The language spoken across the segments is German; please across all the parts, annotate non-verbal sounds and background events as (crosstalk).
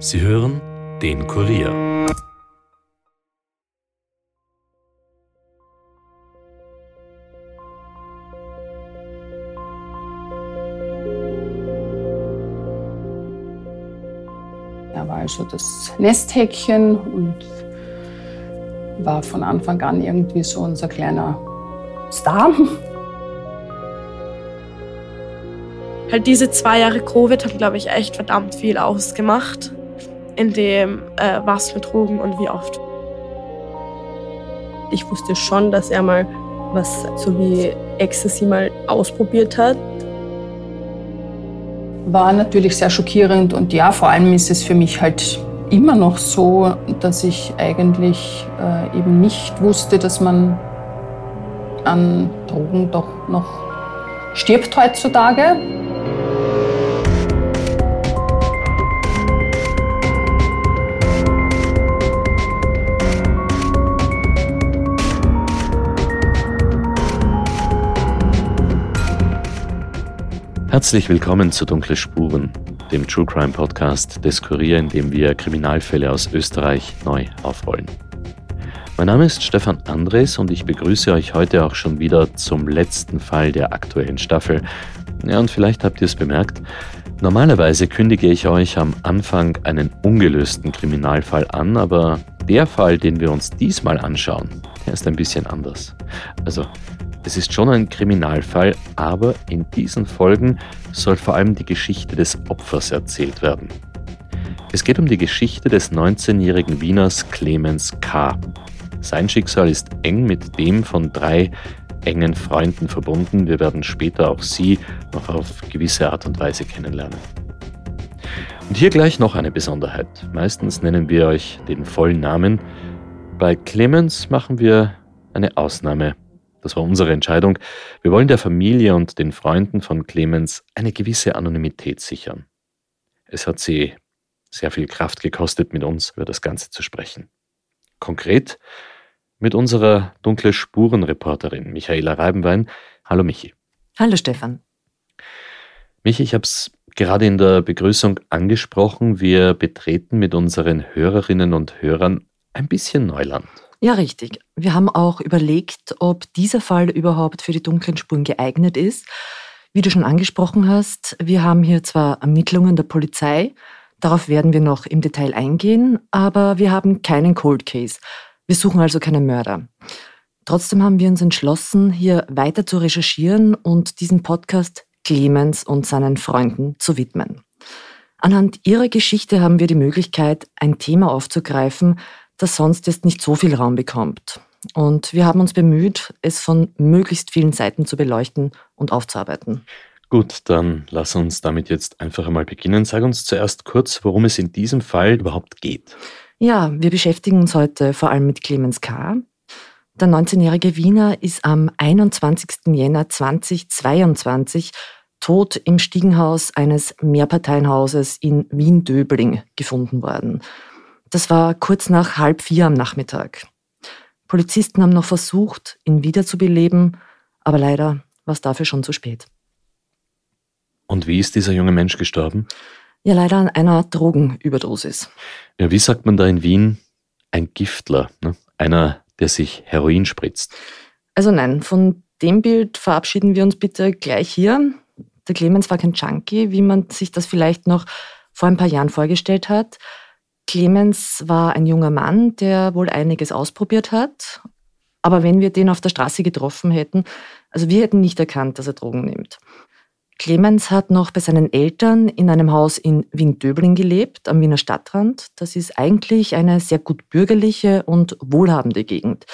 Sie hören den Kurier. Er war also das Nesthäkchen und war von Anfang an irgendwie so unser kleiner Star. Halt diese zwei Jahre Covid haben, glaube ich, echt verdammt viel ausgemacht in dem, äh, was für Drogen und wie oft. Ich wusste schon, dass er mal was so wie Ecstasy mal ausprobiert hat. War natürlich sehr schockierend und ja, vor allem ist es für mich halt immer noch so, dass ich eigentlich äh, eben nicht wusste, dass man an Drogen doch noch stirbt heutzutage. Herzlich willkommen zu Dunkle Spuren, dem True Crime Podcast des Kurier, in dem wir Kriminalfälle aus Österreich neu aufrollen. Mein Name ist Stefan Andres und ich begrüße euch heute auch schon wieder zum letzten Fall der aktuellen Staffel. Ja, und vielleicht habt ihr es bemerkt, normalerweise kündige ich euch am Anfang einen ungelösten Kriminalfall an, aber der Fall, den wir uns diesmal anschauen, der ist ein bisschen anders. Also es ist schon ein Kriminalfall, aber in diesen Folgen soll vor allem die Geschichte des Opfers erzählt werden. Es geht um die Geschichte des 19-jährigen Wieners Clemens K. Sein Schicksal ist eng mit dem von drei engen Freunden verbunden. Wir werden später auch sie noch auf gewisse Art und Weise kennenlernen. Und hier gleich noch eine Besonderheit. Meistens nennen wir euch den vollen Namen. Bei Clemens machen wir eine Ausnahme. Das war unsere Entscheidung. Wir wollen der Familie und den Freunden von Clemens eine gewisse Anonymität sichern. Es hat sie sehr viel Kraft gekostet, mit uns über das Ganze zu sprechen. Konkret mit unserer dunkle Spurenreporterin Michaela Reibenwein. Hallo Michi. Hallo Stefan. Michi, ich habe es gerade in der Begrüßung angesprochen. Wir betreten mit unseren Hörerinnen und Hörern ein bisschen Neuland. Ja, richtig. Wir haben auch überlegt, ob dieser Fall überhaupt für die dunklen Spuren geeignet ist. Wie du schon angesprochen hast, wir haben hier zwar Ermittlungen der Polizei, darauf werden wir noch im Detail eingehen, aber wir haben keinen Cold Case. Wir suchen also keinen Mörder. Trotzdem haben wir uns entschlossen, hier weiter zu recherchieren und diesen Podcast Clemens und seinen Freunden zu widmen. Anhand ihrer Geschichte haben wir die Möglichkeit, ein Thema aufzugreifen, das sonst jetzt nicht so viel Raum bekommt. Und wir haben uns bemüht, es von möglichst vielen Seiten zu beleuchten und aufzuarbeiten. Gut, dann lass uns damit jetzt einfach einmal beginnen. Sag uns zuerst kurz, worum es in diesem Fall überhaupt geht. Ja, wir beschäftigen uns heute vor allem mit Clemens K. Der 19-jährige Wiener ist am 21. Jänner 2022 tot im Stiegenhaus eines Mehrparteienhauses in Wien-Döbling gefunden worden. Das war kurz nach halb vier am Nachmittag. Polizisten haben noch versucht, ihn wiederzubeleben, aber leider war es dafür schon zu spät. Und wie ist dieser junge Mensch gestorben? Ja, leider an einer Drogenüberdosis. Ja, wie sagt man da in Wien? Ein Giftler, ne? einer, der sich Heroin spritzt. Also nein, von dem Bild verabschieden wir uns bitte gleich hier. Der Clemens war kein Junkie, wie man sich das vielleicht noch vor ein paar Jahren vorgestellt hat. Clemens war ein junger Mann, der wohl einiges ausprobiert hat. Aber wenn wir den auf der Straße getroffen hätten, also wir hätten nicht erkannt, dass er Drogen nimmt. Clemens hat noch bei seinen Eltern in einem Haus in Wien-Döbling gelebt, am Wiener Stadtrand. Das ist eigentlich eine sehr gut bürgerliche und wohlhabende Gegend.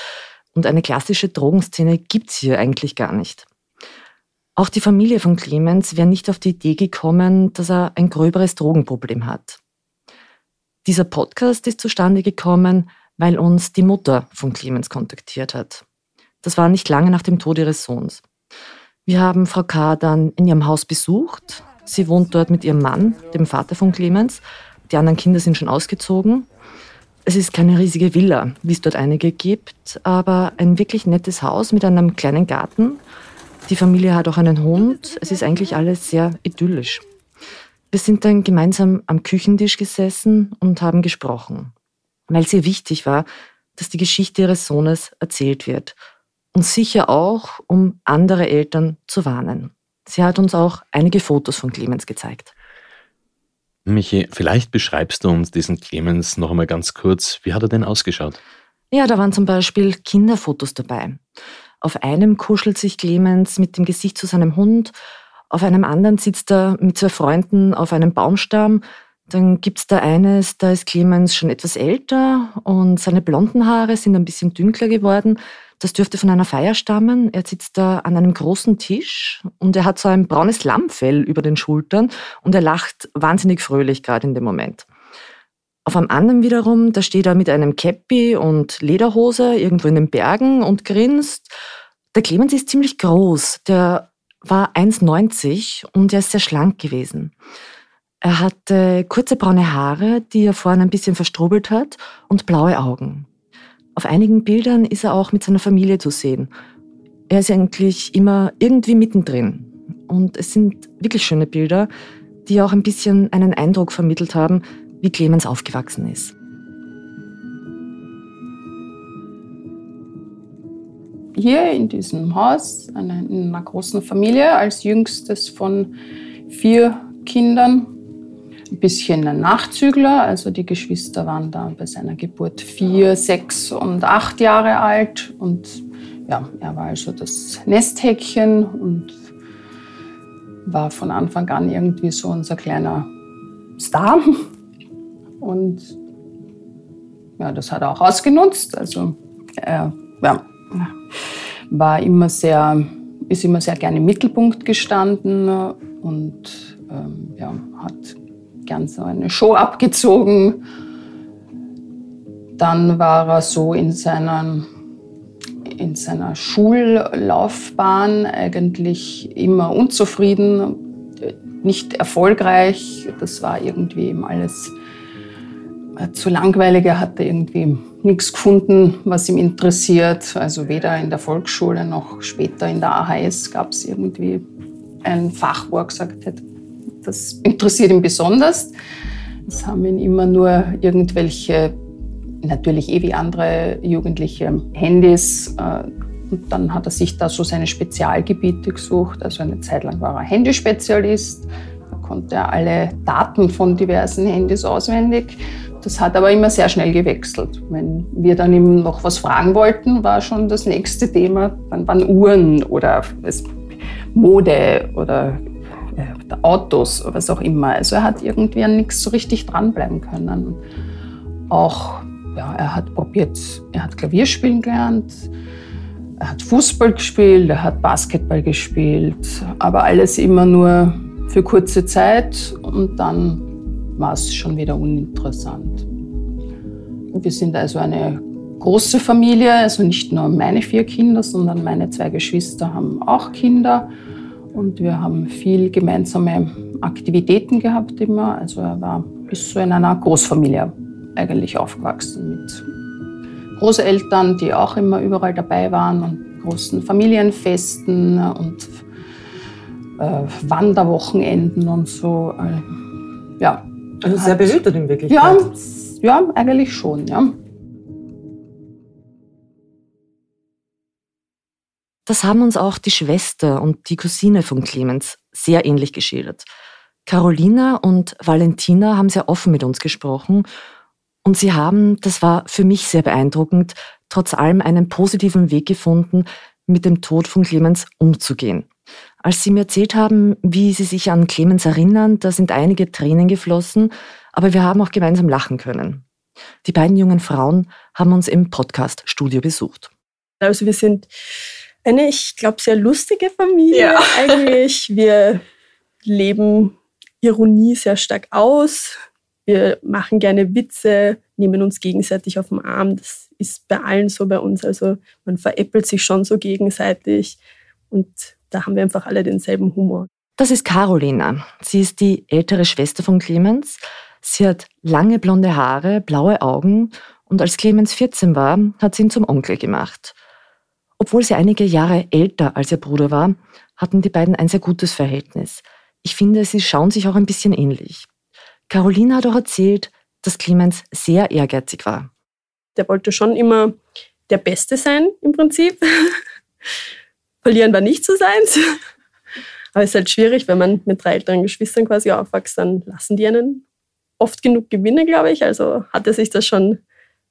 Und eine klassische Drogenszene gibt es hier eigentlich gar nicht. Auch die Familie von Clemens wäre nicht auf die Idee gekommen, dass er ein gröberes Drogenproblem hat. Dieser Podcast ist zustande gekommen, weil uns die Mutter von Clemens kontaktiert hat. Das war nicht lange nach dem Tod ihres Sohns. Wir haben Frau K. dann in ihrem Haus besucht. Sie wohnt dort mit ihrem Mann, dem Vater von Clemens. Die anderen Kinder sind schon ausgezogen. Es ist keine riesige Villa, wie es dort einige gibt, aber ein wirklich nettes Haus mit einem kleinen Garten. Die Familie hat auch einen Hund. Es ist eigentlich alles sehr idyllisch. Wir sind dann gemeinsam am Küchentisch gesessen und haben gesprochen, weil es ihr wichtig war, dass die Geschichte ihres Sohnes erzählt wird und sicher auch, um andere Eltern zu warnen. Sie hat uns auch einige Fotos von Clemens gezeigt. Michi, vielleicht beschreibst du uns diesen Clemens noch einmal ganz kurz. Wie hat er denn ausgeschaut? Ja, da waren zum Beispiel Kinderfotos dabei. Auf einem kuschelt sich Clemens mit dem Gesicht zu seinem Hund, auf einem anderen sitzt er mit zwei Freunden auf einem Baumstamm. Dann gibt es da eines, da ist Clemens schon etwas älter und seine blonden Haare sind ein bisschen dünkler geworden. Das dürfte von einer Feier stammen. Er sitzt da an einem großen Tisch und er hat so ein braunes Lammfell über den Schultern und er lacht wahnsinnig fröhlich gerade in dem Moment. Auf einem anderen wiederum, da steht er mit einem Käppi und Lederhose irgendwo in den Bergen und grinst. Der Clemens ist ziemlich groß. Der war 1,90 und er ist sehr schlank gewesen. Er hatte kurze braune Haare, die er vorne ein bisschen verstrubelt hat und blaue Augen. Auf einigen Bildern ist er auch mit seiner Familie zu sehen. Er ist eigentlich immer irgendwie mittendrin. Und es sind wirklich schöne Bilder, die auch ein bisschen einen Eindruck vermittelt haben, wie Clemens aufgewachsen ist. Hier in diesem Haus, in einer großen Familie, als jüngstes von vier Kindern, ein bisschen ein Nachzügler. Also die Geschwister waren da bei seiner Geburt vier, sechs und acht Jahre alt. Und ja, er war also das Nesthäkchen und war von Anfang an irgendwie so unser kleiner Star. (laughs) Und ja, das hat er auch ausgenutzt. Also er ja, war immer sehr, ist immer sehr gerne im Mittelpunkt gestanden und ähm, ja, hat gern so eine Show abgezogen. Dann war er so in, seiner, in seiner Schullaufbahn eigentlich immer unzufrieden, nicht erfolgreich. Das war irgendwie eben alles zu langweilig. Er hatte irgendwie nichts gefunden, was ihm interessiert. Also weder in der Volksschule noch später in der AHS gab es irgendwie ein Fach, wo er gesagt hat, das interessiert ihn besonders. Es haben ihn immer nur irgendwelche, natürlich eh wie andere Jugendliche, Handys. Äh, und dann hat er sich da so seine Spezialgebiete gesucht. Also eine Zeit lang war er Handyspezialist. Da konnte er alle Daten von diversen Handys auswendig. Das hat aber immer sehr schnell gewechselt. Wenn wir dann ihm noch was fragen wollten, war schon das nächste Thema, dann waren Uhren oder Mode oder äh, Autos, was auch immer. Also er hat irgendwie an nichts so richtig dranbleiben können. Auch, ja, er hat probiert, er hat Klavier spielen gelernt, er hat Fußball gespielt, er hat Basketball gespielt, aber alles immer nur für kurze Zeit und dann war es schon wieder uninteressant. Wir sind also eine große Familie, also nicht nur meine vier Kinder, sondern meine zwei Geschwister haben auch Kinder. Und wir haben viel gemeinsame Aktivitäten gehabt immer. Also er war bis so in einer Großfamilie eigentlich aufgewachsen mit Großeltern, die auch immer überall dabei waren und großen Familienfesten und äh, Wanderwochenenden und so. Äh, ja. Also sehr behütet in Wirklichkeit. Ja, ja, eigentlich schon, ja. Das haben uns auch die Schwester und die Cousine von Clemens sehr ähnlich geschildert. Carolina und Valentina haben sehr offen mit uns gesprochen und sie haben, das war für mich sehr beeindruckend, trotz allem einen positiven Weg gefunden, mit dem Tod von Clemens umzugehen. Als sie mir erzählt haben, wie sie sich an Clemens erinnern, da sind einige Tränen geflossen, aber wir haben auch gemeinsam lachen können. Die beiden jungen Frauen haben uns im Podcast-Studio besucht. Also wir sind eine, ich glaube, sehr lustige Familie ja. (laughs) eigentlich. Wir leben Ironie sehr stark aus. Wir machen gerne Witze, nehmen uns gegenseitig auf den Arm. Das ist bei allen so bei uns. Also man veräppelt sich schon so gegenseitig und da haben wir einfach alle denselben Humor. Das ist Carolina. Sie ist die ältere Schwester von Clemens. Sie hat lange blonde Haare, blaue Augen und als Clemens 14 war, hat sie ihn zum Onkel gemacht. Obwohl sie einige Jahre älter als ihr Bruder war, hatten die beiden ein sehr gutes Verhältnis. Ich finde, sie schauen sich auch ein bisschen ähnlich. Caroline hat auch erzählt, dass Clemens sehr ehrgeizig war. Der wollte schon immer der Beste sein, im Prinzip. (laughs) Verlieren war nicht so seins. (laughs) Aber es ist halt schwierig, wenn man mit drei älteren Geschwistern quasi aufwächst, dann lassen die einen oft genug gewinnen, glaube ich. Also hat er sich das schon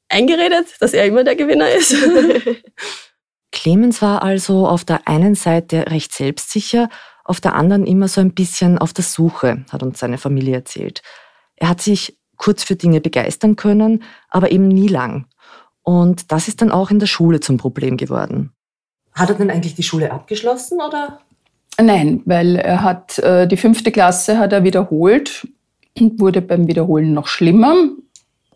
eingeredet, dass er immer der Gewinner ist. (laughs) Clemens war also auf der einen Seite recht selbstsicher, auf der anderen immer so ein bisschen auf der Suche, hat uns seine Familie erzählt. Er hat sich kurz für Dinge begeistern können, aber eben nie lang. Und das ist dann auch in der Schule zum Problem geworden. Hat er denn eigentlich die Schule abgeschlossen oder? Nein, weil er hat äh, die fünfte Klasse hat er wiederholt und wurde beim Wiederholen noch schlimmer.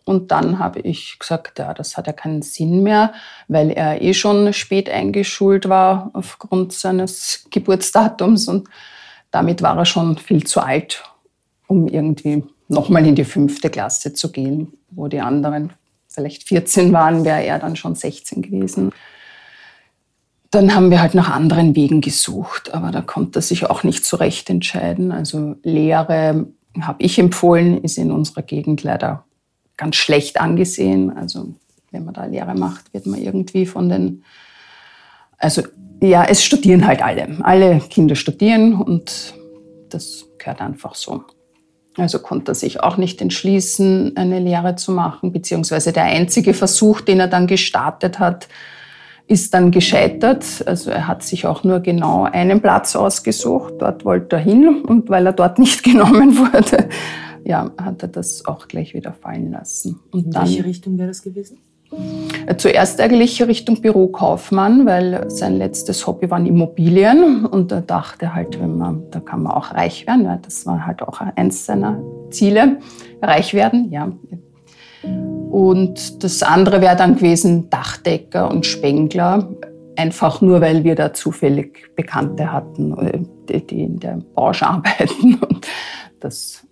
Und dann habe ich gesagt, ja, das hat ja keinen Sinn mehr, weil er eh schon spät eingeschult war aufgrund seines Geburtsdatums und damit war er schon viel zu alt, um irgendwie nochmal in die fünfte Klasse zu gehen, wo die anderen vielleicht 14 waren, wäre er dann schon 16 gewesen. Dann haben wir halt nach anderen Wegen gesucht, aber da konnte er sich auch nicht so recht entscheiden. Also Lehre habe ich empfohlen, ist in unserer Gegend leider ganz schlecht angesehen. Also wenn man da Lehre macht, wird man irgendwie von den, also ja, es studieren halt alle. Alle Kinder studieren und das gehört einfach so. Also konnte er sich auch nicht entschließen, eine Lehre zu machen, beziehungsweise der einzige Versuch, den er dann gestartet hat, ist dann gescheitert. Also er hat sich auch nur genau einen Platz ausgesucht. Dort wollte er hin und weil er dort (laughs) nicht genommen wurde, ja, hat er das auch gleich wieder fallen lassen. Und In welche Richtung wäre das gewesen? Zuerst eigentlich Richtung Bürokaufmann, weil sein letztes Hobby waren Immobilien und er dachte halt, wenn man, da kann man auch reich werden. Ja, das war halt auch eins seiner Ziele, reich werden, ja. Und das andere wäre dann gewesen Dachdecker und Spengler, einfach nur, weil wir da zufällig Bekannte hatten, äh, die in der Branche (laughs) arbeiten. Und das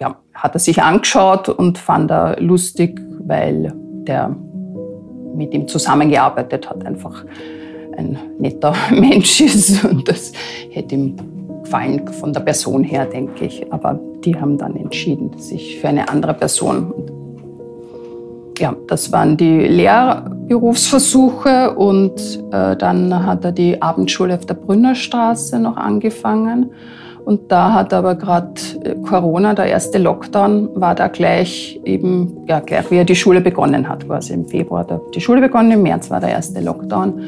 ja, hat er sich angeschaut und fand er lustig, weil der mit ihm zusammengearbeitet hat, einfach ein netter (laughs) Mensch ist. Und das hätte ihm gefallen von der Person her, denke ich. Aber die haben dann entschieden, sich für eine andere Person. Ja, das waren die Lehrberufsversuche und äh, dann hat er die Abendschule auf der Brünnerstraße noch angefangen. Und da hat aber gerade äh, Corona, der erste Lockdown, war da gleich eben, ja, gleich wie er die Schule begonnen hat, quasi im Februar hat die Schule begonnen, im März war der erste Lockdown.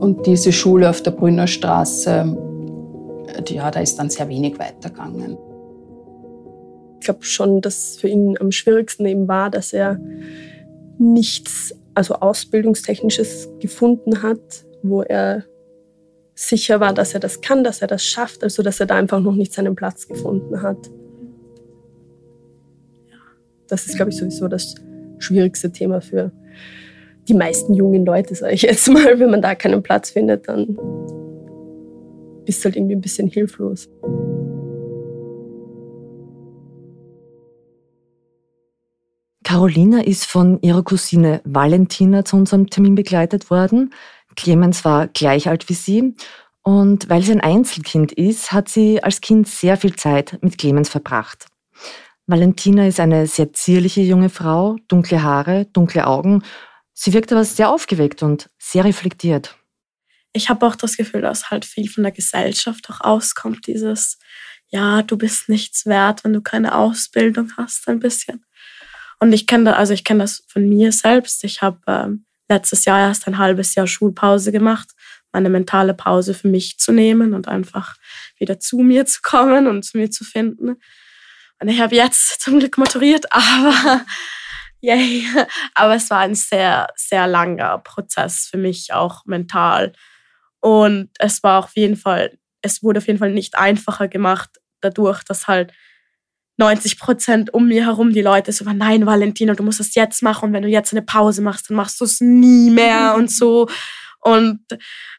Und diese Schule auf der Brünner Straße, äh, ja, da ist dann sehr wenig weitergegangen. Ich glaube schon, dass für ihn am schwierigsten eben war, dass er nichts, also Ausbildungstechnisches gefunden hat, wo er sicher war, dass er das kann, dass er das schafft, also dass er da einfach noch nicht seinen Platz gefunden hat. Das ist, glaube ich, sowieso das schwierigste Thema für die meisten jungen Leute, sage ich jetzt mal. Wenn man da keinen Platz findet, dann bist du halt irgendwie ein bisschen hilflos. Carolina ist von ihrer Cousine Valentina zu unserem Termin begleitet worden. Clemens war gleich alt wie sie und weil sie ein Einzelkind ist, hat sie als Kind sehr viel Zeit mit Clemens verbracht. Valentina ist eine sehr zierliche junge Frau, dunkle Haare, dunkle Augen. Sie wirkt aber sehr aufgeweckt und sehr reflektiert. Ich habe auch das Gefühl, dass halt viel von der Gesellschaft auch auskommt, dieses, ja, du bist nichts wert, wenn du keine Ausbildung hast, ein bisschen. Und ich kenne also ich kenne das von mir selbst. Ich habe ähm, letztes Jahr erst ein halbes Jahr Schulpause gemacht, meine mentale Pause für mich zu nehmen und einfach wieder zu mir zu kommen und zu mir zu finden. Und ich habe jetzt zum Glück maturiert, (laughs) aber yay. Aber es war ein sehr, sehr langer Prozess für mich, auch mental. Und es war auf jeden Fall, es wurde auf jeden Fall nicht einfacher gemacht, dadurch, dass halt 90 Prozent um mir herum die Leute so, nein, Valentina, du musst das jetzt machen und wenn du jetzt eine Pause machst, dann machst du es nie mehr und so. Und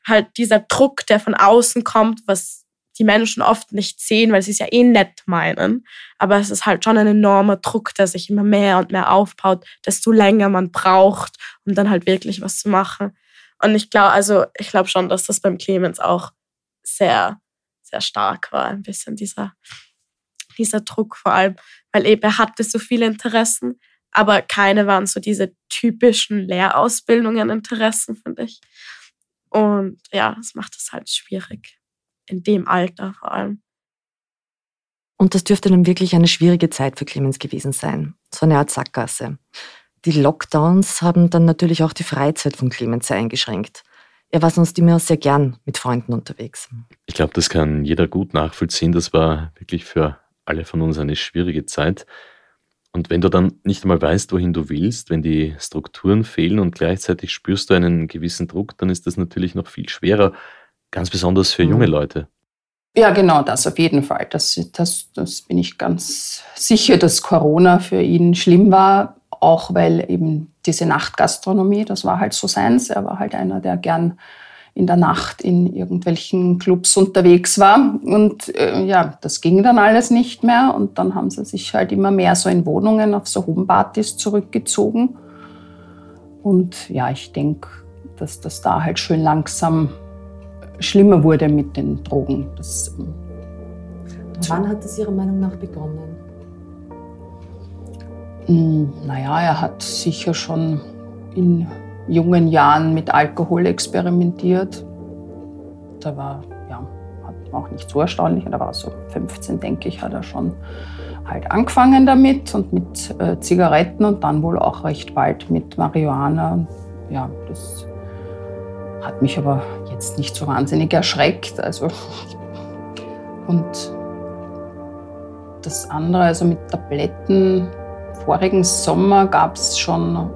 halt dieser Druck, der von außen kommt, was die Menschen oft nicht sehen, weil sie es ja eh nett meinen. Aber es ist halt schon ein enormer Druck, der sich immer mehr und mehr aufbaut, desto länger man braucht, um dann halt wirklich was zu machen. Und ich glaube, also ich glaube schon, dass das beim Clemens auch sehr sehr stark war, ein bisschen dieser, dieser Druck vor allem, weil eben er hatte so viele Interessen, aber keine waren so diese typischen Lehrausbildungen Interessen, finde ich. Und ja, das macht es halt schwierig, in dem Alter vor allem. Und das dürfte dann wirklich eine schwierige Zeit für Clemens gewesen sein. So eine Art Sackgasse. Die Lockdowns haben dann natürlich auch die Freizeit von Clemens sehr eingeschränkt. Er war sonst immer sehr gern mit Freunden unterwegs. Ich glaube, das kann jeder gut nachvollziehen. Das war wirklich für alle von uns eine schwierige Zeit. Und wenn du dann nicht einmal weißt, wohin du willst, wenn die Strukturen fehlen und gleichzeitig spürst du einen gewissen Druck, dann ist das natürlich noch viel schwerer, ganz besonders für junge mhm. Leute. Ja, genau, das auf jeden Fall. Das, das, das bin ich ganz sicher, dass Corona für ihn schlimm war, auch weil eben diese Nachtgastronomie, das war halt so seins. Er war halt einer, der gern in der Nacht in irgendwelchen Clubs unterwegs war. Und äh, ja, das ging dann alles nicht mehr. Und dann haben sie sich halt immer mehr so in Wohnungen auf so Homepartys zurückgezogen. Und ja, ich denke, dass das da halt schön langsam schlimmer wurde mit den Drogen. Das, ähm, Wann hat das Ihrer Meinung nach begonnen? Hm, naja, er hat sicher schon in jungen Jahren mit Alkohol experimentiert. Da war, ja, auch nicht so erstaunlich, da war so 15, denke ich, hat er schon halt angefangen damit und mit äh, Zigaretten und dann wohl auch recht bald mit Marihuana. Ja, das hat mich aber jetzt nicht so wahnsinnig erschreckt. Also und das andere, also mit Tabletten, vorigen Sommer gab es schon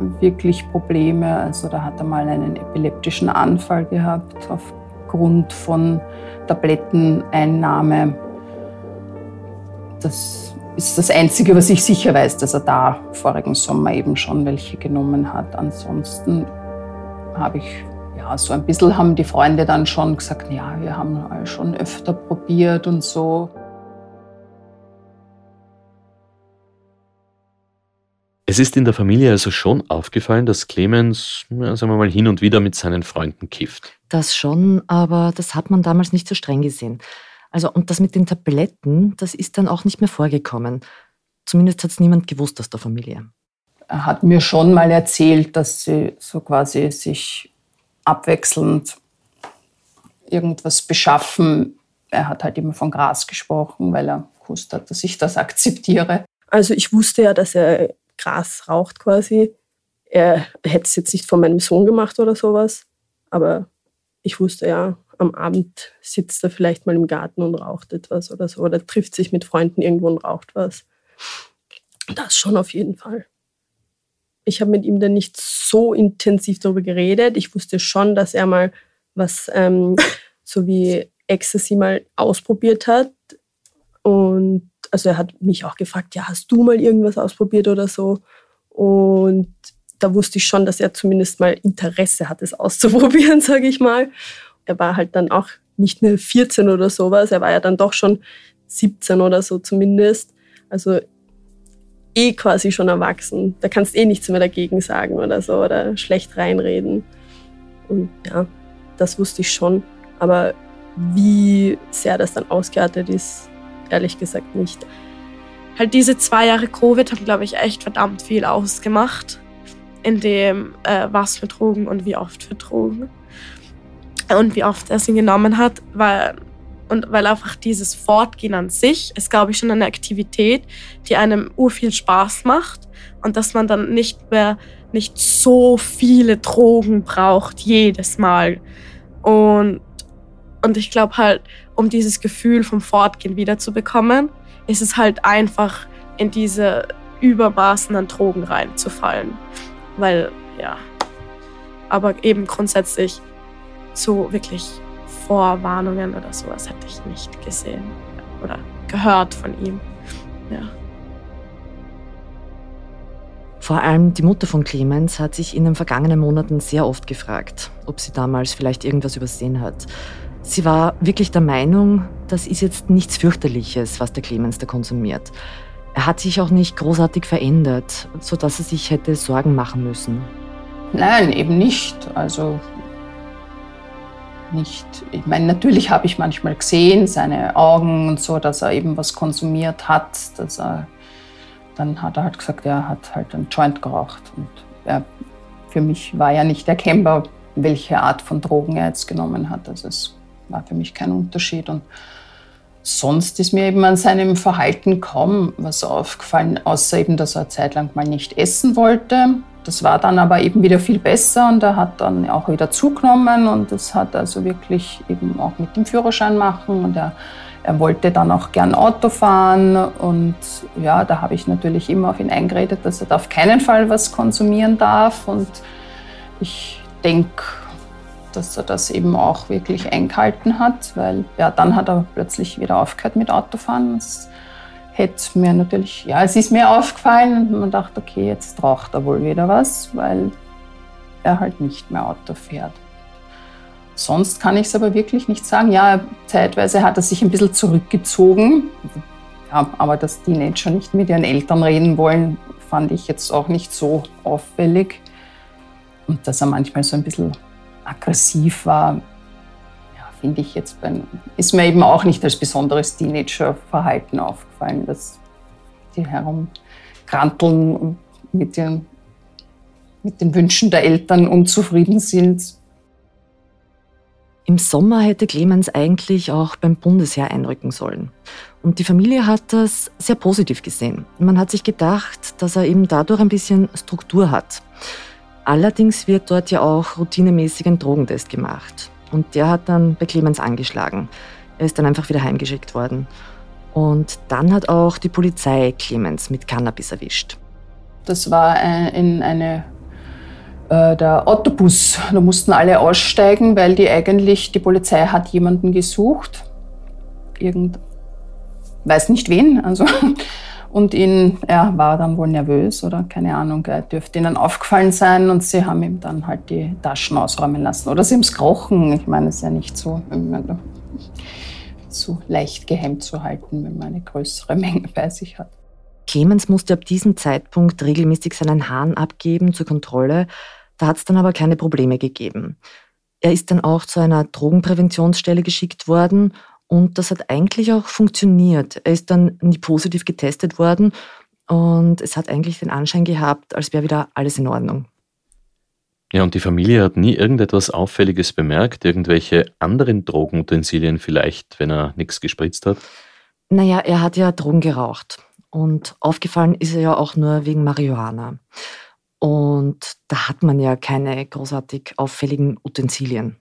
wirklich Probleme. Also da hat er mal einen epileptischen Anfall gehabt aufgrund von Tabletteneinnahme. Das ist das Einzige, was ich sicher weiß, dass er da vorigen Sommer eben schon welche genommen hat. Ansonsten habe ich ja, so ein bisschen haben die Freunde dann schon gesagt, ja, wir haben schon öfter probiert und so. Es ist in der Familie also schon aufgefallen, dass Clemens, sagen wir mal, hin und wieder mit seinen Freunden kifft. Das schon, aber das hat man damals nicht so streng gesehen. Also, und das mit den Tabletten, das ist dann auch nicht mehr vorgekommen. Zumindest hat es niemand gewusst aus der Familie. Er hat mir schon mal erzählt, dass sie so quasi sich abwechselnd irgendwas beschaffen. Er hat halt immer von Gras gesprochen, weil er gewusst hat, dass ich das akzeptiere. Also ich wusste ja, dass er Gras raucht quasi. Er hätte es jetzt nicht von meinem Sohn gemacht oder sowas, aber ich wusste ja, am Abend sitzt er vielleicht mal im Garten und raucht etwas oder so oder trifft sich mit Freunden irgendwo und raucht was. Das schon auf jeden Fall. Ich habe mit ihm dann nicht so intensiv darüber geredet. Ich wusste schon, dass er mal was ähm, so wie Ecstasy mal ausprobiert hat. Und also er hat mich auch gefragt, ja, hast du mal irgendwas ausprobiert oder so? Und da wusste ich schon, dass er zumindest mal Interesse hat, es (laughs) auszuprobieren, (laughs) sage ich mal. Er war halt dann auch nicht mehr 14 oder sowas, er war ja dann doch schon 17 oder so zumindest. Also eh quasi schon erwachsen. Da kannst eh nichts mehr dagegen sagen oder so oder schlecht reinreden. Und ja, das wusste ich schon. Aber wie sehr das dann ausgeartet ist, ehrlich gesagt nicht. Halt diese zwei Jahre Covid haben, glaube ich, echt verdammt viel ausgemacht. In dem, äh, was für Drogen und wie oft für Drogen. Und wie oft er sie genommen hat, weil und weil einfach dieses Fortgehen an sich ist, glaube ich, schon eine Aktivität, die einem ur viel Spaß macht und dass man dann nicht mehr nicht so viele Drogen braucht jedes Mal. Und, und ich glaube halt, um dieses Gefühl vom Fortgehen wiederzubekommen, ist es halt einfach in diese Übermaßen an Drogen reinzufallen. Weil, ja. Aber eben grundsätzlich so wirklich Vorwarnungen oder sowas hätte ich nicht gesehen oder gehört von ihm. Ja. Vor allem die Mutter von Clemens hat sich in den vergangenen Monaten sehr oft gefragt, ob sie damals vielleicht irgendwas übersehen hat. Sie war wirklich der Meinung, das ist jetzt nichts fürchterliches, was der Clemens da konsumiert. Er hat sich auch nicht großartig verändert, sodass er sich hätte Sorgen machen müssen. Nein, eben nicht. Also nicht. Ich meine, natürlich habe ich manchmal gesehen, seine Augen und so, dass er eben was konsumiert hat. Dass er, dann hat er halt gesagt, er hat halt einen Joint geraucht. Und er, für mich war ja nicht erkennbar, welche Art von Drogen er jetzt genommen hat. Also es war für mich kein Unterschied. Und sonst ist mir eben an seinem Verhalten kaum was aufgefallen, außer eben, dass er eine Zeit lang mal nicht essen wollte. Das war dann aber eben wieder viel besser und er hat dann auch wieder zugenommen und das hat also wirklich eben auch mit dem Führerschein machen und er, er wollte dann auch gern Auto fahren und ja, da habe ich natürlich immer auf ihn eingeredet, dass er da auf keinen Fall was konsumieren darf und ich denke, dass er das eben auch wirklich eingehalten hat, weil ja, dann hat er plötzlich wieder aufgehört mit Autofahren. Das hätte mir natürlich, ja, es ist mir aufgefallen und man dachte, okay, jetzt raucht er wohl wieder was, weil er halt nicht mehr Auto fährt. Sonst kann ich es aber wirklich nicht sagen. Ja, zeitweise hat er sich ein bisschen zurückgezogen. Ja, aber dass Teenager nicht mit ihren Eltern reden wollen, fand ich jetzt auch nicht so auffällig. Und dass er manchmal so ein bisschen aggressiv war, ja, finde ich jetzt, beim, ist mir eben auch nicht als besonderes Teenager-Verhalten aufgefallen, dass die herumkranteln mit den, mit den Wünschen der Eltern unzufrieden sind. Im Sommer hätte Clemens eigentlich auch beim Bundesheer einrücken sollen. Und die Familie hat das sehr positiv gesehen. Man hat sich gedacht, dass er eben dadurch ein bisschen Struktur hat. Allerdings wird dort ja auch routinemäßig ein Drogentest gemacht. Und der hat dann bei Clemens angeschlagen. Er ist dann einfach wieder heimgeschickt worden. Und dann hat auch die Polizei Clemens mit Cannabis erwischt. Das war äh, in eine, äh, der Autobus. Da mussten alle aussteigen, weil die eigentlich, die Polizei hat jemanden gesucht. Irgend, weiß nicht wen. Also und ihn, er war dann wohl nervös oder keine Ahnung, er dürfte ihnen aufgefallen sein und sie haben ihm dann halt die Taschen ausräumen lassen. Oder sie haben es gerochen. Ich meine, es ist ja nicht so, so leicht geheim zu halten, wenn man eine größere Menge bei sich hat. Clemens musste ab diesem Zeitpunkt regelmäßig seinen Hahn abgeben zur Kontrolle. Da hat es dann aber keine Probleme gegeben. Er ist dann auch zu einer Drogenpräventionsstelle geschickt worden und das hat eigentlich auch funktioniert. Er ist dann nie positiv getestet worden und es hat eigentlich den Anschein gehabt, als wäre wieder alles in Ordnung. Ja, und die Familie hat nie irgendetwas Auffälliges bemerkt, irgendwelche anderen Drogenutensilien vielleicht, wenn er nichts gespritzt hat? Naja, er hat ja Drogen geraucht. Und aufgefallen ist er ja auch nur wegen Marihuana. Und da hat man ja keine großartig auffälligen Utensilien.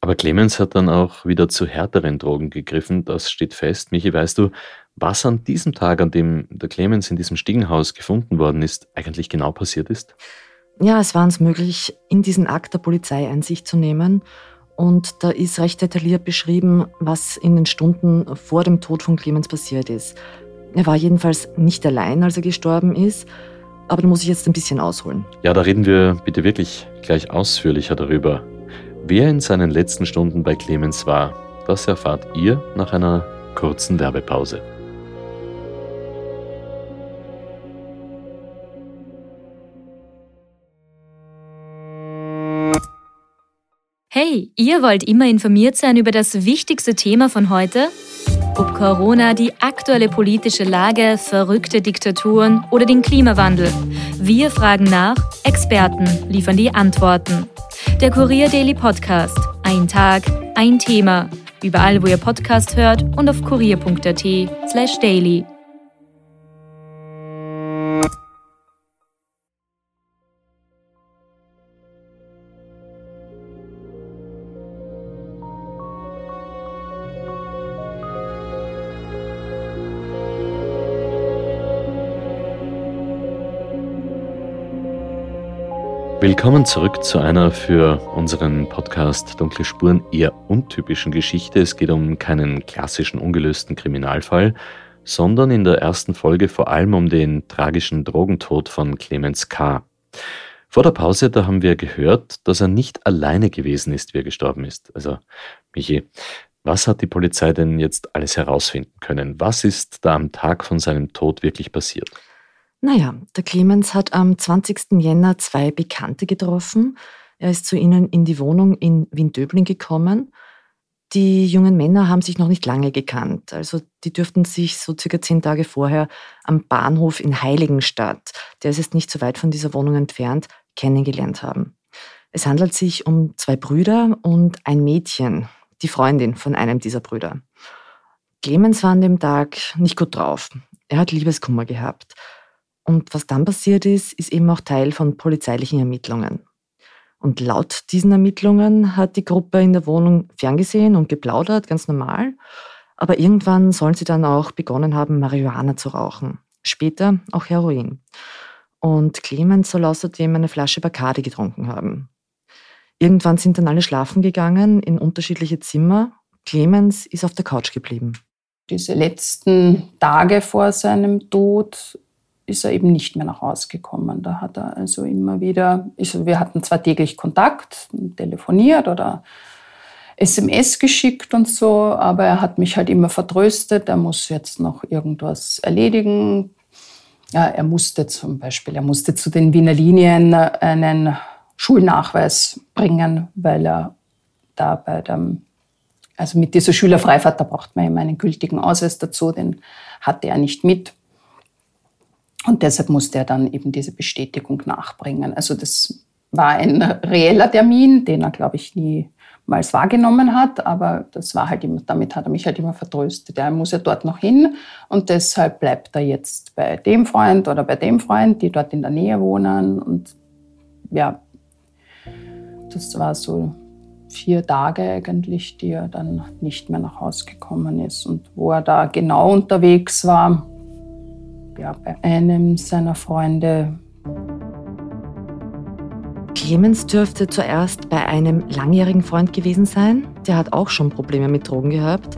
Aber Clemens hat dann auch wieder zu härteren Drogen gegriffen, das steht fest. Michi, weißt du, was an diesem Tag, an dem der Clemens in diesem Stiegenhaus gefunden worden ist, eigentlich genau passiert ist? Ja, es war uns möglich, in diesen Akt der Polizei Einsicht zu nehmen. Und da ist recht detailliert beschrieben, was in den Stunden vor dem Tod von Clemens passiert ist. Er war jedenfalls nicht allein, als er gestorben ist. Aber da muss ich jetzt ein bisschen ausholen. Ja, da reden wir bitte wirklich gleich ausführlicher darüber. Wer in seinen letzten Stunden bei Clemens war, das erfahrt ihr nach einer kurzen Werbepause. Hey, ihr wollt immer informiert sein über das wichtigste Thema von heute? Ob Corona, die aktuelle politische Lage, verrückte Diktaturen oder den Klimawandel. Wir fragen nach, Experten liefern die Antworten. Der Kurier Daily Podcast. Ein Tag, ein Thema. Überall, wo ihr Podcast hört und auf kurier.at/slash Willkommen zurück zu einer für unseren Podcast Dunkle Spuren eher untypischen Geschichte. Es geht um keinen klassischen ungelösten Kriminalfall, sondern in der ersten Folge vor allem um den tragischen Drogentod von Clemens K. Vor der Pause, da haben wir gehört, dass er nicht alleine gewesen ist, wie er gestorben ist. Also, Michi, was hat die Polizei denn jetzt alles herausfinden können? Was ist da am Tag von seinem Tod wirklich passiert? Naja, der Clemens hat am 20. Jänner zwei Bekannte getroffen. Er ist zu ihnen in die Wohnung in Wien-Döbling gekommen. Die jungen Männer haben sich noch nicht lange gekannt. Also die dürften sich so circa zehn Tage vorher am Bahnhof in Heiligenstadt, der ist jetzt nicht so weit von dieser Wohnung entfernt, kennengelernt haben. Es handelt sich um zwei Brüder und ein Mädchen, die Freundin von einem dieser Brüder. Clemens war an dem Tag nicht gut drauf. Er hat Liebeskummer gehabt. Und was dann passiert ist, ist eben auch Teil von polizeilichen Ermittlungen. Und laut diesen Ermittlungen hat die Gruppe in der Wohnung ferngesehen und geplaudert, ganz normal. Aber irgendwann sollen sie dann auch begonnen haben, Marihuana zu rauchen. Später auch Heroin. Und Clemens soll außerdem eine Flasche Bacardi getrunken haben. Irgendwann sind dann alle schlafen gegangen in unterschiedliche Zimmer. Clemens ist auf der Couch geblieben. Diese letzten Tage vor seinem Tod ist er eben nicht mehr nach Hause gekommen. Da hat er also immer wieder, also wir hatten zwar täglich Kontakt, telefoniert oder SMS geschickt und so, aber er hat mich halt immer vertröstet, er muss jetzt noch irgendwas erledigen. Ja, er musste zum Beispiel, er musste zu den Wiener Linien einen Schulnachweis bringen, weil er da bei dem, also mit dieser Schülerfreifahrt, da braucht man immer einen gültigen Ausweis dazu, den hatte er nicht mit. Und deshalb musste er dann eben diese Bestätigung nachbringen. Also das war ein reeller Termin, den er, glaube ich, niemals wahrgenommen hat, aber das war halt immer, damit hat er mich halt immer vertröstet. Er muss ja dort noch hin und deshalb bleibt er jetzt bei dem Freund oder bei dem Freund, die dort in der Nähe wohnen. Und ja, das war so vier Tage eigentlich, die er dann nicht mehr nach Hause gekommen ist. Und wo er da genau unterwegs war, ja, bei einem seiner Freunde. Clemens dürfte zuerst bei einem langjährigen Freund gewesen sein. Der hat auch schon Probleme mit Drogen gehabt.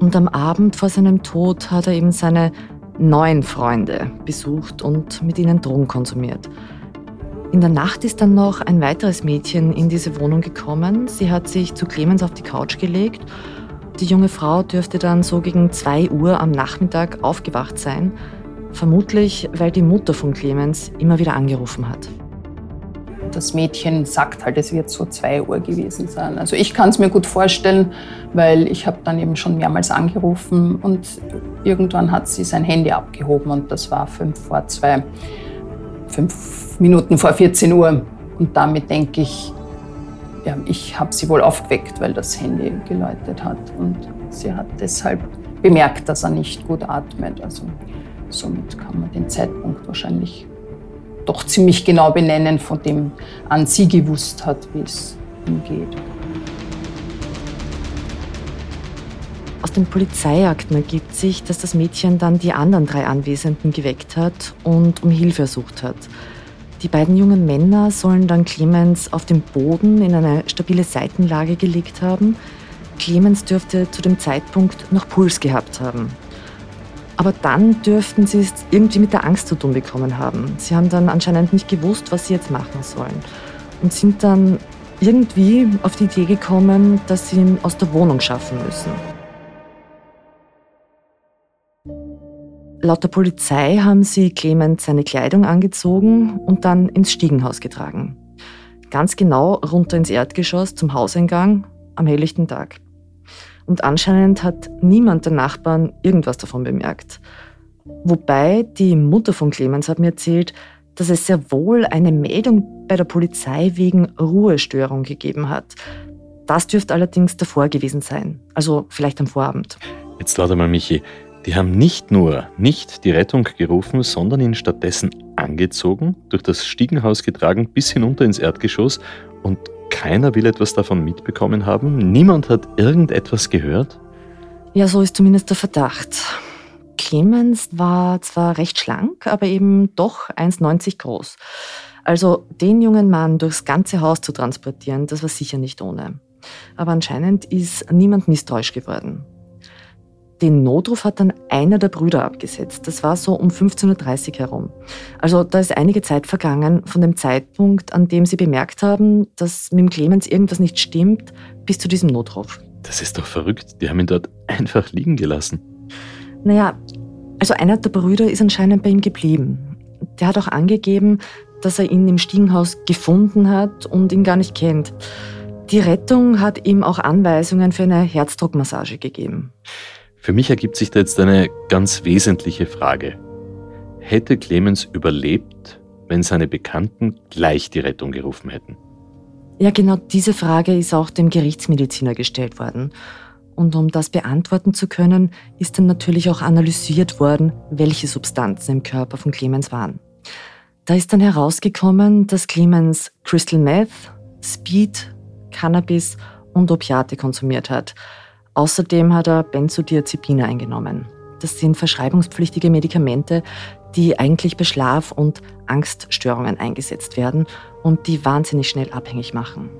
Und am Abend vor seinem Tod hat er eben seine neuen Freunde besucht und mit ihnen Drogen konsumiert. In der Nacht ist dann noch ein weiteres Mädchen in diese Wohnung gekommen. Sie hat sich zu Clemens auf die Couch gelegt. Die junge Frau dürfte dann so gegen 2 Uhr am Nachmittag aufgewacht sein, vermutlich weil die Mutter von Clemens immer wieder angerufen hat. Das Mädchen sagt halt, es wird so 2 Uhr gewesen sein. Also ich kann es mir gut vorstellen, weil ich habe dann eben schon mehrmals angerufen und irgendwann hat sie sein Handy abgehoben und das war fünf vor zwei fünf Minuten vor 14 Uhr. Und damit denke ich, ja, ich habe sie wohl aufgeweckt, weil das Handy geläutet hat. Und sie hat deshalb bemerkt, dass er nicht gut atmet. Also somit kann man den Zeitpunkt wahrscheinlich doch ziemlich genau benennen, von dem an sie gewusst hat, wie es ihm geht. Aus den Polizeiakten ergibt sich, dass das Mädchen dann die anderen drei Anwesenden geweckt hat und um Hilfe ersucht hat. Die beiden jungen Männer sollen dann Clemens auf dem Boden in eine stabile Seitenlage gelegt haben. Clemens dürfte zu dem Zeitpunkt noch Puls gehabt haben. Aber dann dürften sie es irgendwie mit der Angst zu tun bekommen haben. Sie haben dann anscheinend nicht gewusst, was sie jetzt machen sollen. Und sind dann irgendwie auf die Idee gekommen, dass sie ihn aus der Wohnung schaffen müssen. Laut der Polizei haben sie Clemens seine Kleidung angezogen und dann ins Stiegenhaus getragen. Ganz genau runter ins Erdgeschoss zum Hauseingang am helllichten Tag. Und anscheinend hat niemand der Nachbarn irgendwas davon bemerkt. Wobei die Mutter von Clemens hat mir erzählt, dass es sehr wohl eine Meldung bei der Polizei wegen Ruhestörung gegeben hat. Das dürfte allerdings davor gewesen sein, also vielleicht am Vorabend. Jetzt warte mal, Michi. Die haben nicht nur nicht die Rettung gerufen, sondern ihn stattdessen angezogen, durch das Stiegenhaus getragen bis hinunter ins Erdgeschoss und keiner will etwas davon mitbekommen haben. Niemand hat irgendetwas gehört. Ja, so ist zumindest der Verdacht. Clemens war zwar recht schlank, aber eben doch 1,90 groß. Also den jungen Mann durchs ganze Haus zu transportieren, das war sicher nicht ohne. Aber anscheinend ist niemand misstrauisch geworden. Den Notruf hat dann einer der Brüder abgesetzt. Das war so um 15.30 Uhr herum. Also da ist einige Zeit vergangen von dem Zeitpunkt, an dem sie bemerkt haben, dass mit dem Clemens irgendwas nicht stimmt, bis zu diesem Notruf. Das ist doch verrückt. Die haben ihn dort einfach liegen gelassen. Naja, also einer der Brüder ist anscheinend bei ihm geblieben. Der hat auch angegeben, dass er ihn im Stiegenhaus gefunden hat und ihn gar nicht kennt. Die Rettung hat ihm auch Anweisungen für eine Herzdruckmassage gegeben. Für mich ergibt sich da jetzt eine ganz wesentliche Frage. Hätte Clemens überlebt, wenn seine Bekannten gleich die Rettung gerufen hätten? Ja, genau diese Frage ist auch dem Gerichtsmediziner gestellt worden. Und um das beantworten zu können, ist dann natürlich auch analysiert worden, welche Substanzen im Körper von Clemens waren. Da ist dann herausgekommen, dass Clemens Crystal Meth, Speed, Cannabis und Opiate konsumiert hat. Außerdem hat er Benzodiazepine eingenommen. Das sind verschreibungspflichtige Medikamente, die eigentlich bei Schlaf- und Angststörungen eingesetzt werden und die wahnsinnig schnell abhängig machen.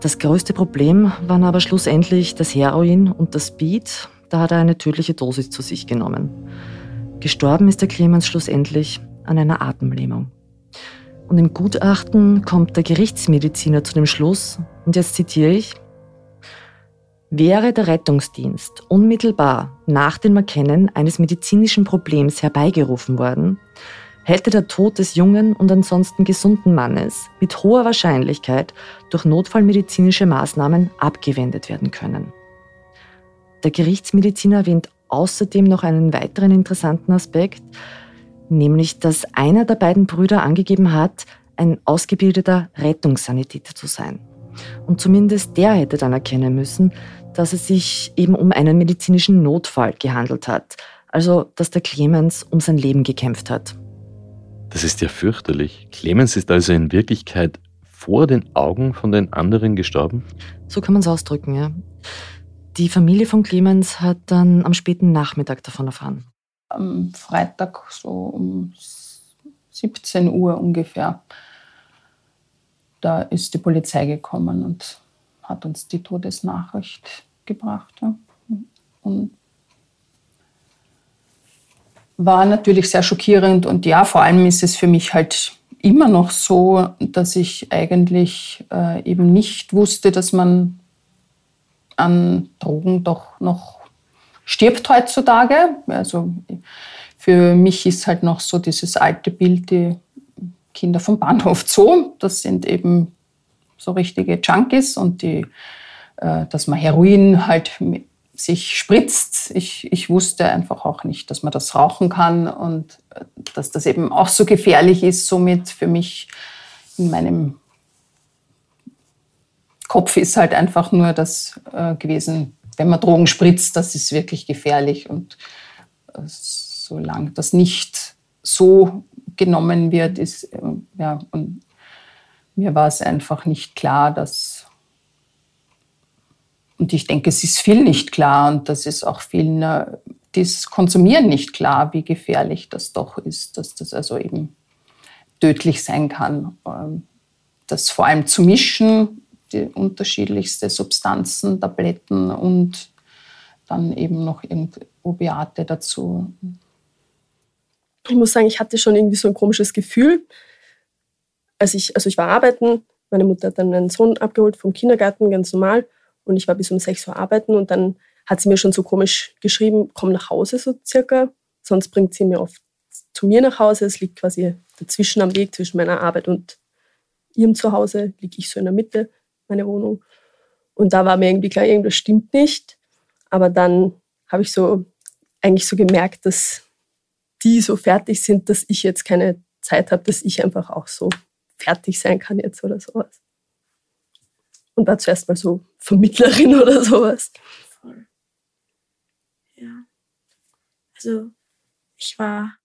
Das größte Problem waren aber schlussendlich das Heroin und das Speed. Da hat er eine tödliche Dosis zu sich genommen. Gestorben ist der Clemens schlussendlich an einer Atemlähmung. Und im Gutachten kommt der Gerichtsmediziner zu dem Schluss, und jetzt zitiere ich, Wäre der Rettungsdienst unmittelbar nach dem Erkennen eines medizinischen Problems herbeigerufen worden, hätte der Tod des jungen und ansonsten gesunden Mannes mit hoher Wahrscheinlichkeit durch notfallmedizinische Maßnahmen abgewendet werden können. Der Gerichtsmediziner erwähnt außerdem noch einen weiteren interessanten Aspekt, nämlich dass einer der beiden Brüder angegeben hat, ein ausgebildeter Rettungssanitäter zu sein. Und zumindest der hätte dann erkennen müssen, dass es sich eben um einen medizinischen Notfall gehandelt hat, also dass der Clemens um sein Leben gekämpft hat. Das ist ja fürchterlich. Clemens ist also in Wirklichkeit vor den Augen von den anderen gestorben? So kann man es ausdrücken, ja. Die Familie von Clemens hat dann am späten Nachmittag davon erfahren. Am Freitag so um 17 Uhr ungefähr. Da ist die Polizei gekommen und hat uns die Todesnachricht gebracht. Ja. Und war natürlich sehr schockierend und ja, vor allem ist es für mich halt immer noch so, dass ich eigentlich äh, eben nicht wusste, dass man an Drogen doch noch stirbt heutzutage. Also für mich ist halt noch so dieses alte Bild, die Kinder vom Bahnhof (laughs) Zoo, das sind eben so richtige Junkies und die, äh, dass man Heroin halt sich spritzt. Ich, ich wusste einfach auch nicht, dass man das rauchen kann und äh, dass das eben auch so gefährlich ist. Somit für mich in meinem Kopf ist halt einfach nur das äh, gewesen, wenn man Drogen spritzt, das ist wirklich gefährlich. Und äh, solange das nicht so genommen wird, ist, äh, ja, und mir war es einfach nicht klar, dass. Und ich denke, es ist viel nicht klar und das ist auch vielen, äh, das Konsumieren nicht klar, wie gefährlich das doch ist, dass das also eben tödlich sein kann. Ähm, das vor allem zu mischen, die unterschiedlichsten Substanzen, Tabletten und dann eben noch Opiate dazu. Ich muss sagen, ich hatte schon irgendwie so ein komisches Gefühl, als ich, also ich war arbeiten, meine Mutter hat dann einen Sohn abgeholt vom Kindergarten, ganz normal. Und ich war bis um 6 Uhr arbeiten und dann hat sie mir schon so komisch geschrieben, komm nach Hause so circa. Sonst bringt sie mir oft zu mir nach Hause. Es liegt quasi dazwischen am Weg zwischen meiner Arbeit und ihrem Zuhause, liege ich so in der Mitte, meine Wohnung. Und da war mir irgendwie klar, irgendwas stimmt nicht. Aber dann habe ich so eigentlich so gemerkt, dass die so fertig sind, dass ich jetzt keine Zeit habe, dass ich einfach auch so fertig sein kann jetzt oder sowas. Und war zuerst mal so Vermittlerin oder sowas. Voll. Ja. Also ich war,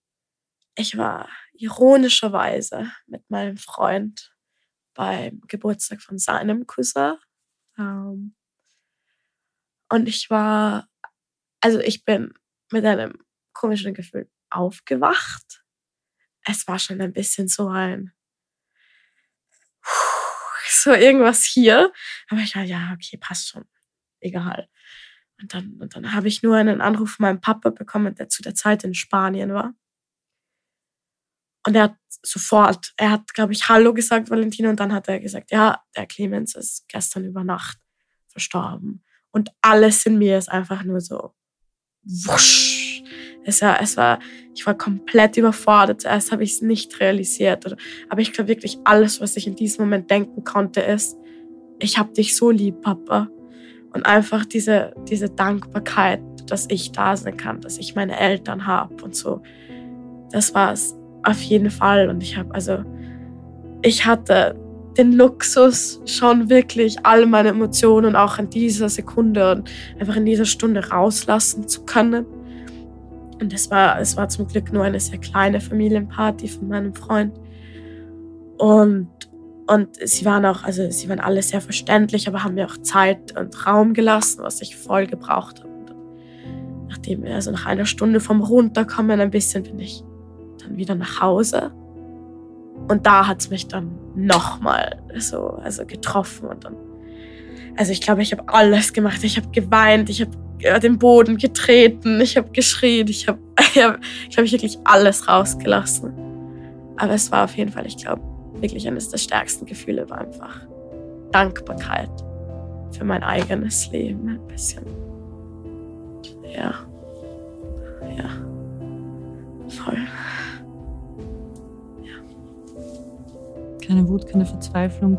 ich war ironischerweise mit meinem Freund beim Geburtstag von seinem Cousin. Ähm, und ich war, also ich bin mit einem komischen Gefühl aufgewacht. Es war schon ein bisschen so ein, so irgendwas hier. Aber ich war, ja, okay, passt schon. Egal. Und dann, und dann habe ich nur einen Anruf von meinem Papa bekommen, der zu der Zeit in Spanien war. Und er hat sofort, er hat, glaube ich, Hallo gesagt, Valentina, und dann hat er gesagt, ja, der Clemens ist gestern über Nacht verstorben. Und alles in mir ist einfach nur so wusch. Es war, es war, ich war komplett überfordert. Zuerst habe ich es nicht realisiert. Aber ich glaube wirklich, alles, was ich in diesem Moment denken konnte, ist, ich habe dich so lieb, Papa. Und einfach diese, diese Dankbarkeit, dass ich da sein kann, dass ich meine Eltern habe und so. Das war es auf jeden Fall. Und ich habe, also, ich hatte den Luxus, schon wirklich all meine Emotionen auch in dieser Sekunde und einfach in dieser Stunde rauslassen zu können. Und es war, es war zum Glück nur eine sehr kleine Familienparty von meinem Freund. Und, und sie waren auch, also sie waren alle sehr verständlich, aber haben mir auch Zeit und Raum gelassen, was ich voll gebraucht habe. Und nachdem also nach einer Stunde vom Runterkommen ein bisschen, bin ich dann wieder nach Hause. Und da hat es mich dann nochmal so also getroffen. Und dann, also ich glaube, ich habe alles gemacht. Ich habe geweint, ich habe äh, den Boden getreten, ich habe geschrien, ich habe, (laughs) ich hab, glaube ich, wirklich alles rausgelassen. Aber es war auf jeden Fall, ich glaube, wirklich eines der stärksten Gefühle war einfach Dankbarkeit für mein eigenes Leben ein bisschen. Ja. Ja. Voll. Keine Wut, keine Verzweiflung.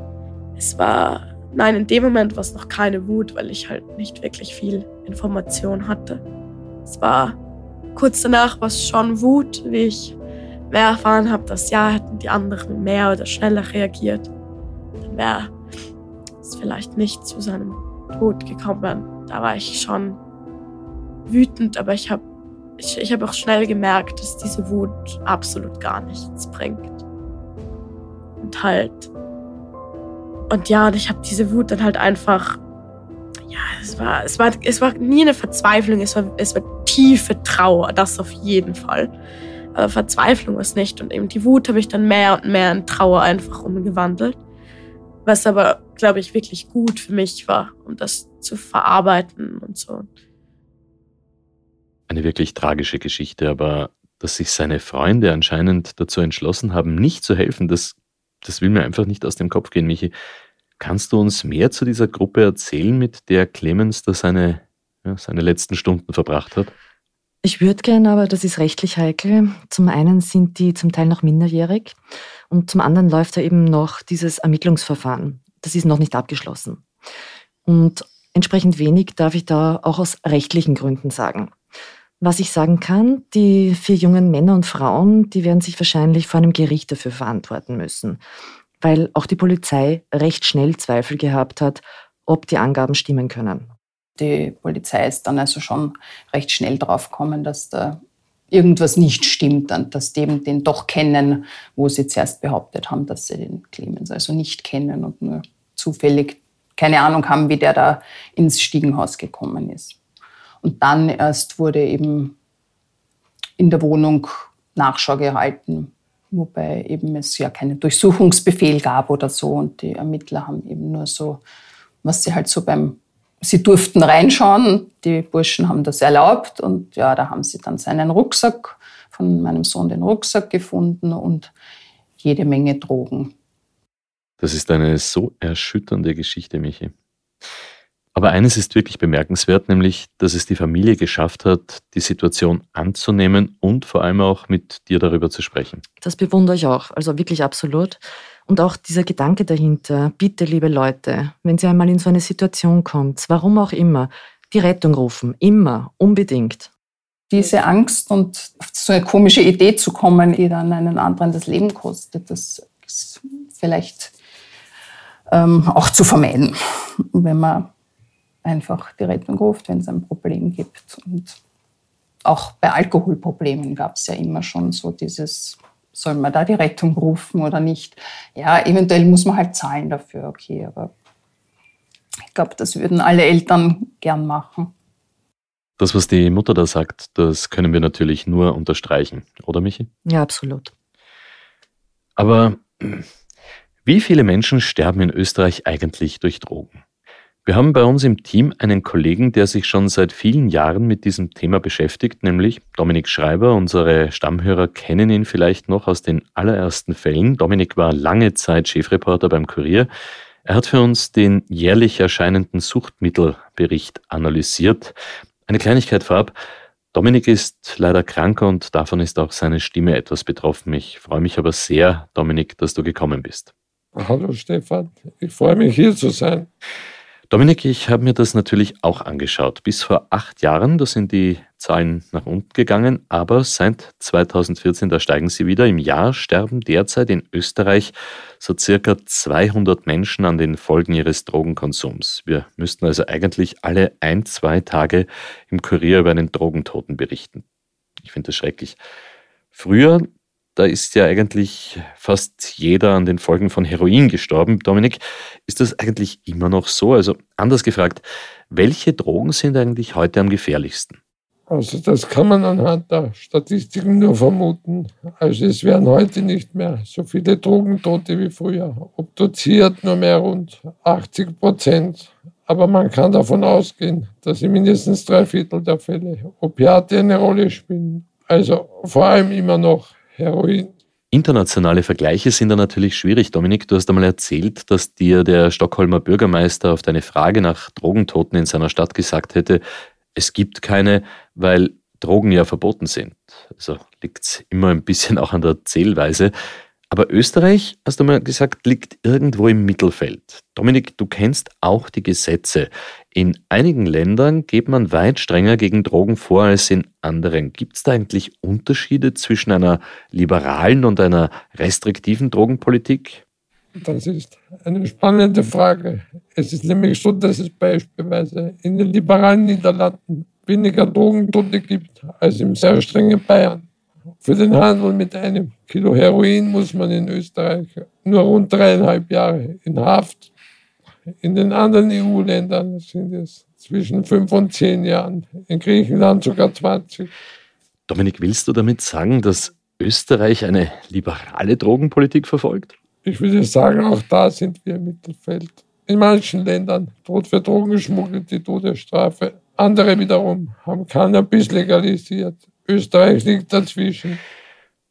Es war, nein, in dem Moment war es noch keine Wut, weil ich halt nicht wirklich viel Information hatte. Es war kurz danach war schon Wut, wie ich mehr erfahren habe, dass ja, hätten die anderen mehr oder schneller reagiert, dann wäre es vielleicht nicht zu seinem Tod gekommen. Da war ich schon wütend, aber ich habe ich, ich hab auch schnell gemerkt, dass diese Wut absolut gar nichts bringt und halt. Und ja, und ich habe diese Wut dann halt einfach. Ja, es war, es war, es war nie eine Verzweiflung, es war, es war tiefe Trauer, das auf jeden Fall. Aber Verzweiflung ist nicht. Und eben die Wut habe ich dann mehr und mehr in Trauer einfach umgewandelt. Was aber, glaube ich, wirklich gut für mich war, um das zu verarbeiten und so. Eine wirklich tragische Geschichte, aber dass sich seine Freunde anscheinend dazu entschlossen haben, nicht zu helfen, das das will mir einfach nicht aus dem Kopf gehen, Michi. Kannst du uns mehr zu dieser Gruppe erzählen, mit der Clemens da seine, ja, seine letzten Stunden verbracht hat? Ich würde gerne, aber das ist rechtlich heikel. Zum einen sind die zum Teil noch minderjährig und zum anderen läuft da eben noch dieses Ermittlungsverfahren. Das ist noch nicht abgeschlossen. Und entsprechend wenig darf ich da auch aus rechtlichen Gründen sagen. Was ich sagen kann, die vier jungen Männer und Frauen, die werden sich wahrscheinlich vor einem Gericht dafür verantworten müssen, weil auch die Polizei recht schnell Zweifel gehabt hat, ob die Angaben stimmen können. Die Polizei ist dann also schon recht schnell drauf gekommen, dass da irgendwas nicht stimmt und dass die eben den doch kennen, wo sie zuerst behauptet haben, dass sie den Clemens also nicht kennen und nur zufällig keine Ahnung haben, wie der da ins Stiegenhaus gekommen ist. Und dann erst wurde eben in der Wohnung Nachschau gehalten, wobei eben es ja keinen Durchsuchungsbefehl gab oder so. Und die Ermittler haben eben nur so, was sie halt so beim, sie durften reinschauen, die Burschen haben das erlaubt und ja, da haben sie dann seinen Rucksack, von meinem Sohn den Rucksack gefunden und jede Menge Drogen. Das ist eine so erschütternde Geschichte, Michi. Aber eines ist wirklich bemerkenswert, nämlich, dass es die Familie geschafft hat, die Situation anzunehmen und vor allem auch mit dir darüber zu sprechen. Das bewundere ich auch, also wirklich absolut. Und auch dieser Gedanke dahinter, bitte liebe Leute, wenn ihr einmal in so eine Situation kommt, warum auch immer, die Rettung rufen, immer, unbedingt. Diese Angst und auf so eine komische Idee zu kommen, die dann einen anderen das Leben kostet, das ist vielleicht ähm, auch zu vermeiden, wenn man einfach die Rettung ruft, wenn es ein Problem gibt. Und auch bei Alkoholproblemen gab es ja immer schon so dieses, soll man da die Rettung rufen oder nicht? Ja, eventuell muss man halt zahlen dafür, okay, aber ich glaube, das würden alle Eltern gern machen. Das, was die Mutter da sagt, das können wir natürlich nur unterstreichen, oder Michi? Ja, absolut. Aber wie viele Menschen sterben in Österreich eigentlich durch Drogen? Wir haben bei uns im Team einen Kollegen, der sich schon seit vielen Jahren mit diesem Thema beschäftigt, nämlich Dominik Schreiber. Unsere Stammhörer kennen ihn vielleicht noch aus den allerersten Fällen. Dominik war lange Zeit Chefreporter beim Kurier. Er hat für uns den jährlich erscheinenden Suchtmittelbericht analysiert. Eine Kleinigkeit vorab. Dominik ist leider krank und davon ist auch seine Stimme etwas betroffen. Ich freue mich aber sehr, Dominik, dass du gekommen bist. Hallo Stefan, ich freue mich hier zu sein. Dominik, ich habe mir das natürlich auch angeschaut. Bis vor acht Jahren, da sind die Zahlen nach unten gegangen, aber seit 2014, da steigen sie wieder. Im Jahr sterben derzeit in Österreich so circa 200 Menschen an den Folgen ihres Drogenkonsums. Wir müssten also eigentlich alle ein, zwei Tage im Kurier über einen Drogentoten berichten. Ich finde das schrecklich. Früher, da ist ja eigentlich fast jeder an den Folgen von Heroin gestorben. Dominik, ist das eigentlich immer noch so? Also anders gefragt, welche Drogen sind eigentlich heute am gefährlichsten? Also das kann man anhand der Statistiken nur vermuten. Also es werden heute nicht mehr so viele Drogentote wie früher. Obduziert nur mehr rund 80 Prozent. Aber man kann davon ausgehen, dass in mindestens drei Viertel der Fälle Opiate eine Rolle spielen. Also vor allem immer noch Heroin. Internationale Vergleiche sind da natürlich schwierig. Dominik, du hast einmal erzählt, dass dir der Stockholmer Bürgermeister auf deine Frage nach Drogentoten in seiner Stadt gesagt hätte, es gibt keine, weil Drogen ja verboten sind. Also liegt es immer ein bisschen auch an der Zählweise. Aber Österreich, hast du mal gesagt, liegt irgendwo im Mittelfeld. Dominik, du kennst auch die Gesetze. In einigen Ländern geht man weit strenger gegen Drogen vor als in anderen. Gibt es da eigentlich Unterschiede zwischen einer liberalen und einer restriktiven Drogenpolitik? Das ist eine spannende Frage. Es ist nämlich so, dass es beispielsweise in den liberalen Niederlanden weniger Drogentote gibt als im sehr strengen Bayern. Für den Handel mit einem Kilo Heroin muss man in Österreich nur rund dreieinhalb Jahre in Haft. In den anderen EU-Ländern sind es zwischen fünf und zehn Jahren, in Griechenland sogar 20. Dominik, willst du damit sagen, dass Österreich eine liberale Drogenpolitik verfolgt? Ich würde sagen, auch da sind wir im Mittelfeld. In manchen Ländern droht für Drogenschmuggel die Todesstrafe. Andere wiederum haben Cannabis legalisiert. Österreich liegt dazwischen.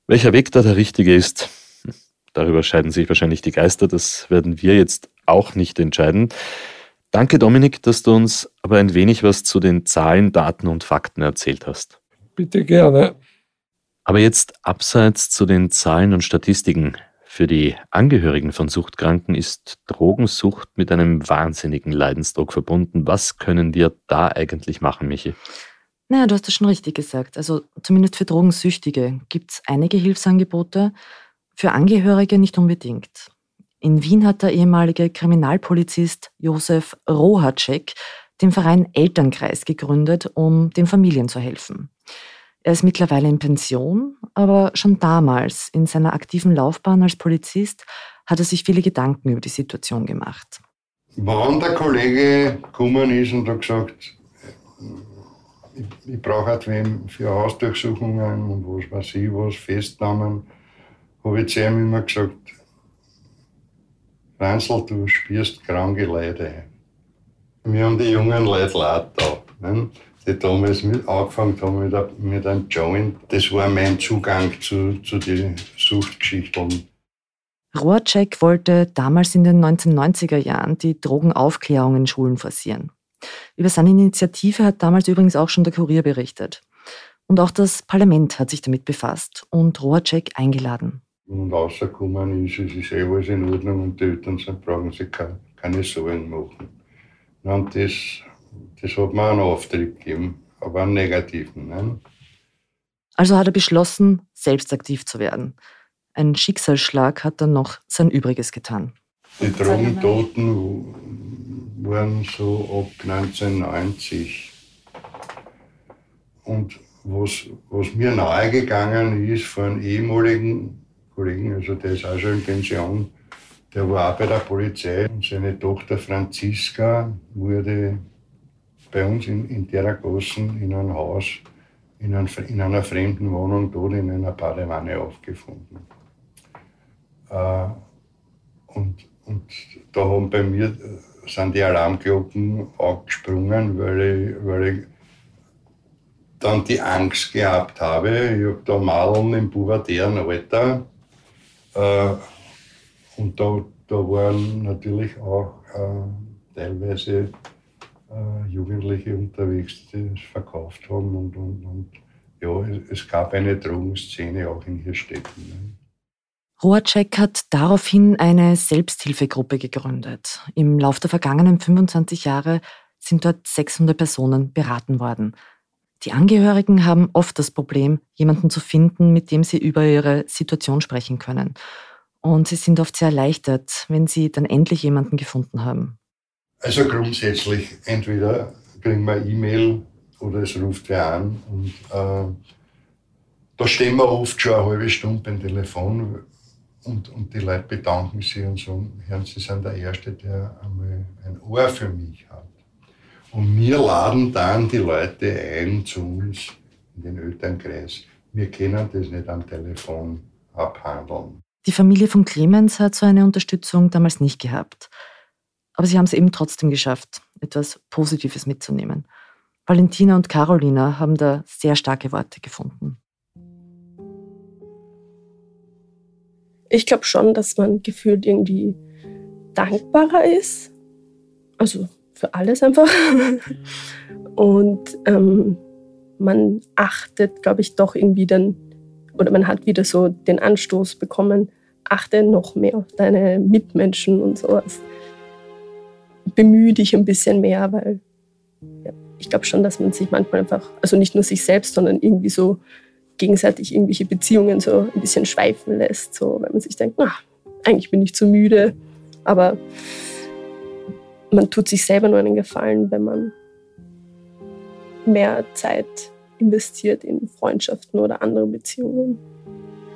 Welcher Weg da der richtige ist, darüber scheiden sich wahrscheinlich die Geister. Das werden wir jetzt auch nicht entscheiden. Danke, Dominik, dass du uns aber ein wenig was zu den Zahlen, Daten und Fakten erzählt hast. Bitte gerne. Aber jetzt abseits zu den Zahlen und Statistiken. Für die Angehörigen von Suchtkranken ist Drogensucht mit einem wahnsinnigen Leidensdruck verbunden. Was können wir da eigentlich machen, Michi? Naja, du hast das schon richtig gesagt. Also zumindest für Drogensüchtige gibt es einige Hilfsangebote, für Angehörige nicht unbedingt. In Wien hat der ehemalige Kriminalpolizist Josef Rohacek den Verein Elternkreis gegründet, um den Familien zu helfen. Er ist mittlerweile in Pension, aber schon damals in seiner aktiven Laufbahn als Polizist hat er sich viele Gedanken über die Situation gemacht. Wann der Kollege gekommen ist und hat gesagt, ich, ich brauche halt wem für Hausdurchsuchungen und was weiß ich, was, Festnahmen, habe ich zu ihm immer gesagt, Ranzel, du spürst kranke Leute. Wir haben die jungen Leute leid da. Ne? die damals mit angefangen haben mit, mit einem Joint. Das war mein Zugang zu, zu den Suchtgeschichten. Roacek wollte damals in den 1990er Jahren die Drogenaufklärung in Schulen forcieren. Über seine Initiative hat damals übrigens auch schon der Kurier berichtet. Und auch das Parlament hat sich damit befasst und Roacek eingeladen. Und rausgekommen ist, es ist eh alles in Ordnung und die Eltern sind, brauchen sich keine, keine Sorgen machen. Und das das hat mir einen Auftritt gegeben, aber einen negativen. Ne? Also hat er beschlossen, selbst aktiv zu werden. Ein Schicksalsschlag hat dann noch sein Übriges getan. Die Drogentoten waren so ab 1990. Und was, was mir nahegegangen ist von einem ehemaligen Kollegen, also der ist auch schon in Pension, der war auch bei der Polizei und seine Tochter Franziska wurde bei uns in, in großen, in einem Haus, in, ein, in, einer fremden Wohnung, dort in einer Badewanne aufgefunden. Äh, und, und da haben bei mir äh, sind die Alarmglocken auch gesprungen, weil ich, weil ich dann die Angst gehabt habe. Ich habe da Madeln im pubertären Alter. Äh, und da, da waren natürlich auch äh, teilweise äh, Jugendliche unterwegs, die es verkauft haben. Und, und, und ja, es gab eine Drogenszene auch in Hirstetten. Ne? Roacek hat daraufhin eine Selbsthilfegruppe gegründet. Im Lauf der vergangenen 25 Jahre sind dort 600 Personen beraten worden. Die Angehörigen haben oft das Problem, jemanden zu finden, mit dem sie über ihre Situation sprechen können. Und sie sind oft sehr erleichtert, wenn sie dann endlich jemanden gefunden haben. Also grundsätzlich, entweder kriegen wir E-Mail oder es ruft wer an. Und äh, da stehen wir oft schon eine halbe Stunde beim Telefon und, und die Leute bedanken sich und sagen, Sie sind der Erste, der einmal ein Ohr für mich hat. Und wir laden dann die Leute ein zu uns in den Elternkreis. Wir können das nicht am Telefon abhandeln. Die Familie von Clemens hat so eine Unterstützung damals nicht gehabt. Aber sie haben es eben trotzdem geschafft, etwas Positives mitzunehmen. Valentina und Carolina haben da sehr starke Worte gefunden. Ich glaube schon, dass man gefühlt irgendwie dankbarer ist. Also für alles einfach. (laughs) Und ähm, man achtet, glaube ich, doch irgendwie dann, oder man hat wieder so den Anstoß bekommen, achte noch mehr auf deine Mitmenschen und sowas. Bemühe dich ein bisschen mehr, weil ja, ich glaube schon, dass man sich manchmal einfach, also nicht nur sich selbst, sondern irgendwie so gegenseitig irgendwelche Beziehungen so ein bisschen schweifen lässt, so, weil man sich denkt, na, eigentlich bin ich zu müde, aber man tut sich selber nur einen Gefallen, wenn man mehr Zeit investiert in Freundschaften oder andere Beziehungen.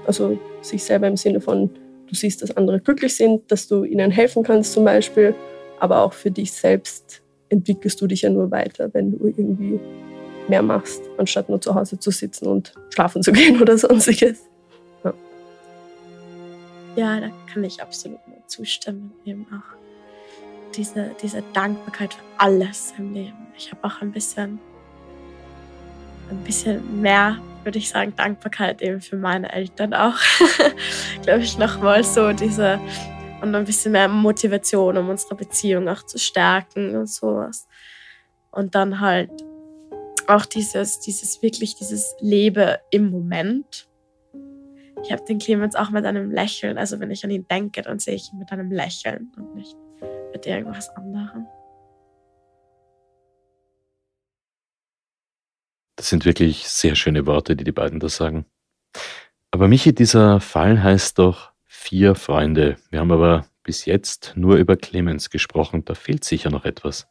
Also sich selber im Sinne von, du siehst, dass andere glücklich sind, dass du ihnen helfen kannst zum Beispiel, aber auch für dich selbst entwickelst du dich ja nur weiter, wenn du irgendwie mehr machst, anstatt nur zu Hause zu sitzen und schlafen zu (laughs) gehen oder sonstiges. Ja, ja da kann ich absolut nur zustimmen. Eben auch diese, diese Dankbarkeit für alles im Leben. Ich habe auch ein bisschen, ein bisschen mehr, würde ich sagen, Dankbarkeit eben für meine Eltern auch. (laughs) Glaube ich nochmal so diese und ein bisschen mehr Motivation, um unsere Beziehung auch zu stärken und sowas. Und dann halt auch dieses, dieses wirklich, dieses Lebe im Moment. Ich habe den Clemens auch mit einem Lächeln, also wenn ich an ihn denke, dann sehe ich ihn mit einem Lächeln und nicht mit irgendwas anderem. Das sind wirklich sehr schöne Worte, die die beiden da sagen. Aber Michi, dieser Fall heißt doch vier Freunde. Wir haben aber bis jetzt nur über Clemens gesprochen. Da fehlt sicher noch etwas.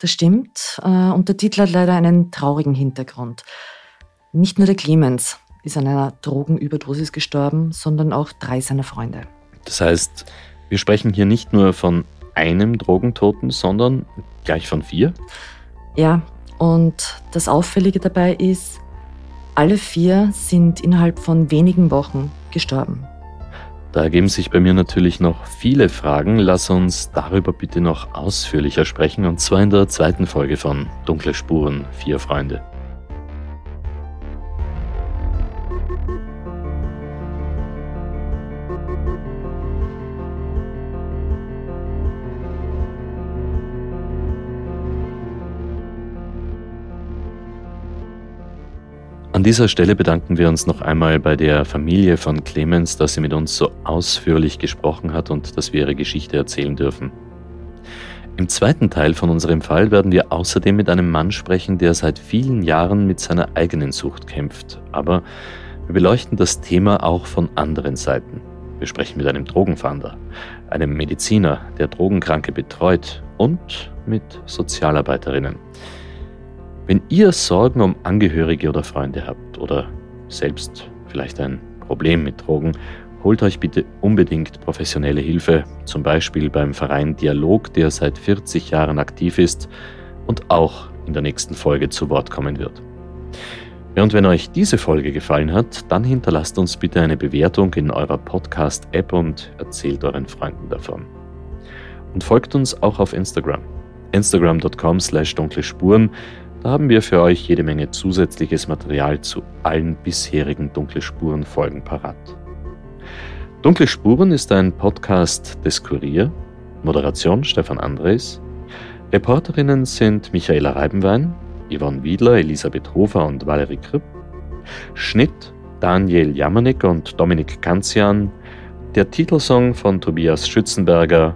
Das stimmt. Äh, und der Titel hat leider einen traurigen Hintergrund. Nicht nur der Clemens ist an einer Drogenüberdosis gestorben, sondern auch drei seiner Freunde. Das heißt, wir sprechen hier nicht nur von einem Drogentoten, sondern gleich von vier? Ja, und das Auffällige dabei ist, alle vier sind innerhalb von wenigen Wochen gestorben. Da ergeben sich bei mir natürlich noch viele Fragen. Lass uns darüber bitte noch ausführlicher sprechen, und zwar in der zweiten Folge von Dunkle Spuren, vier Freunde. An dieser Stelle bedanken wir uns noch einmal bei der Familie von Clemens, dass sie mit uns so ausführlich gesprochen hat und dass wir ihre Geschichte erzählen dürfen. Im zweiten Teil von unserem Fall werden wir außerdem mit einem Mann sprechen, der seit vielen Jahren mit seiner eigenen Sucht kämpft. Aber wir beleuchten das Thema auch von anderen Seiten. Wir sprechen mit einem Drogenfahnder, einem Mediziner, der Drogenkranke betreut und mit Sozialarbeiterinnen. Wenn ihr Sorgen um Angehörige oder Freunde habt oder selbst vielleicht ein Problem mit Drogen, holt euch bitte unbedingt professionelle Hilfe, zum Beispiel beim Verein Dialog, der seit 40 Jahren aktiv ist und auch in der nächsten Folge zu Wort kommen wird. und wenn euch diese Folge gefallen hat, dann hinterlasst uns bitte eine Bewertung in eurer Podcast-App und erzählt euren Freunden davon. Und folgt uns auch auf Instagram. Instagram.com slash dunkle Spuren da haben wir für euch jede Menge zusätzliches Material zu allen bisherigen Dunkle Spuren Folgen parat. Dunkle Spuren ist ein Podcast des Kurier, Moderation Stefan Andres, Reporterinnen sind Michaela Reibenwein, Yvonne Wiedler, Elisabeth Hofer und Valerie Kripp. Schnitt Daniel Jamanik und Dominik Kanzian. Der Titelsong von Tobias Schützenberger.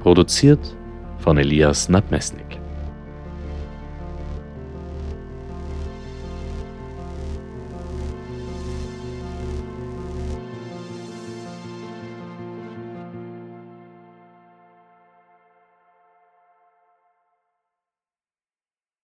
Produziert von Elias Nabmesnik.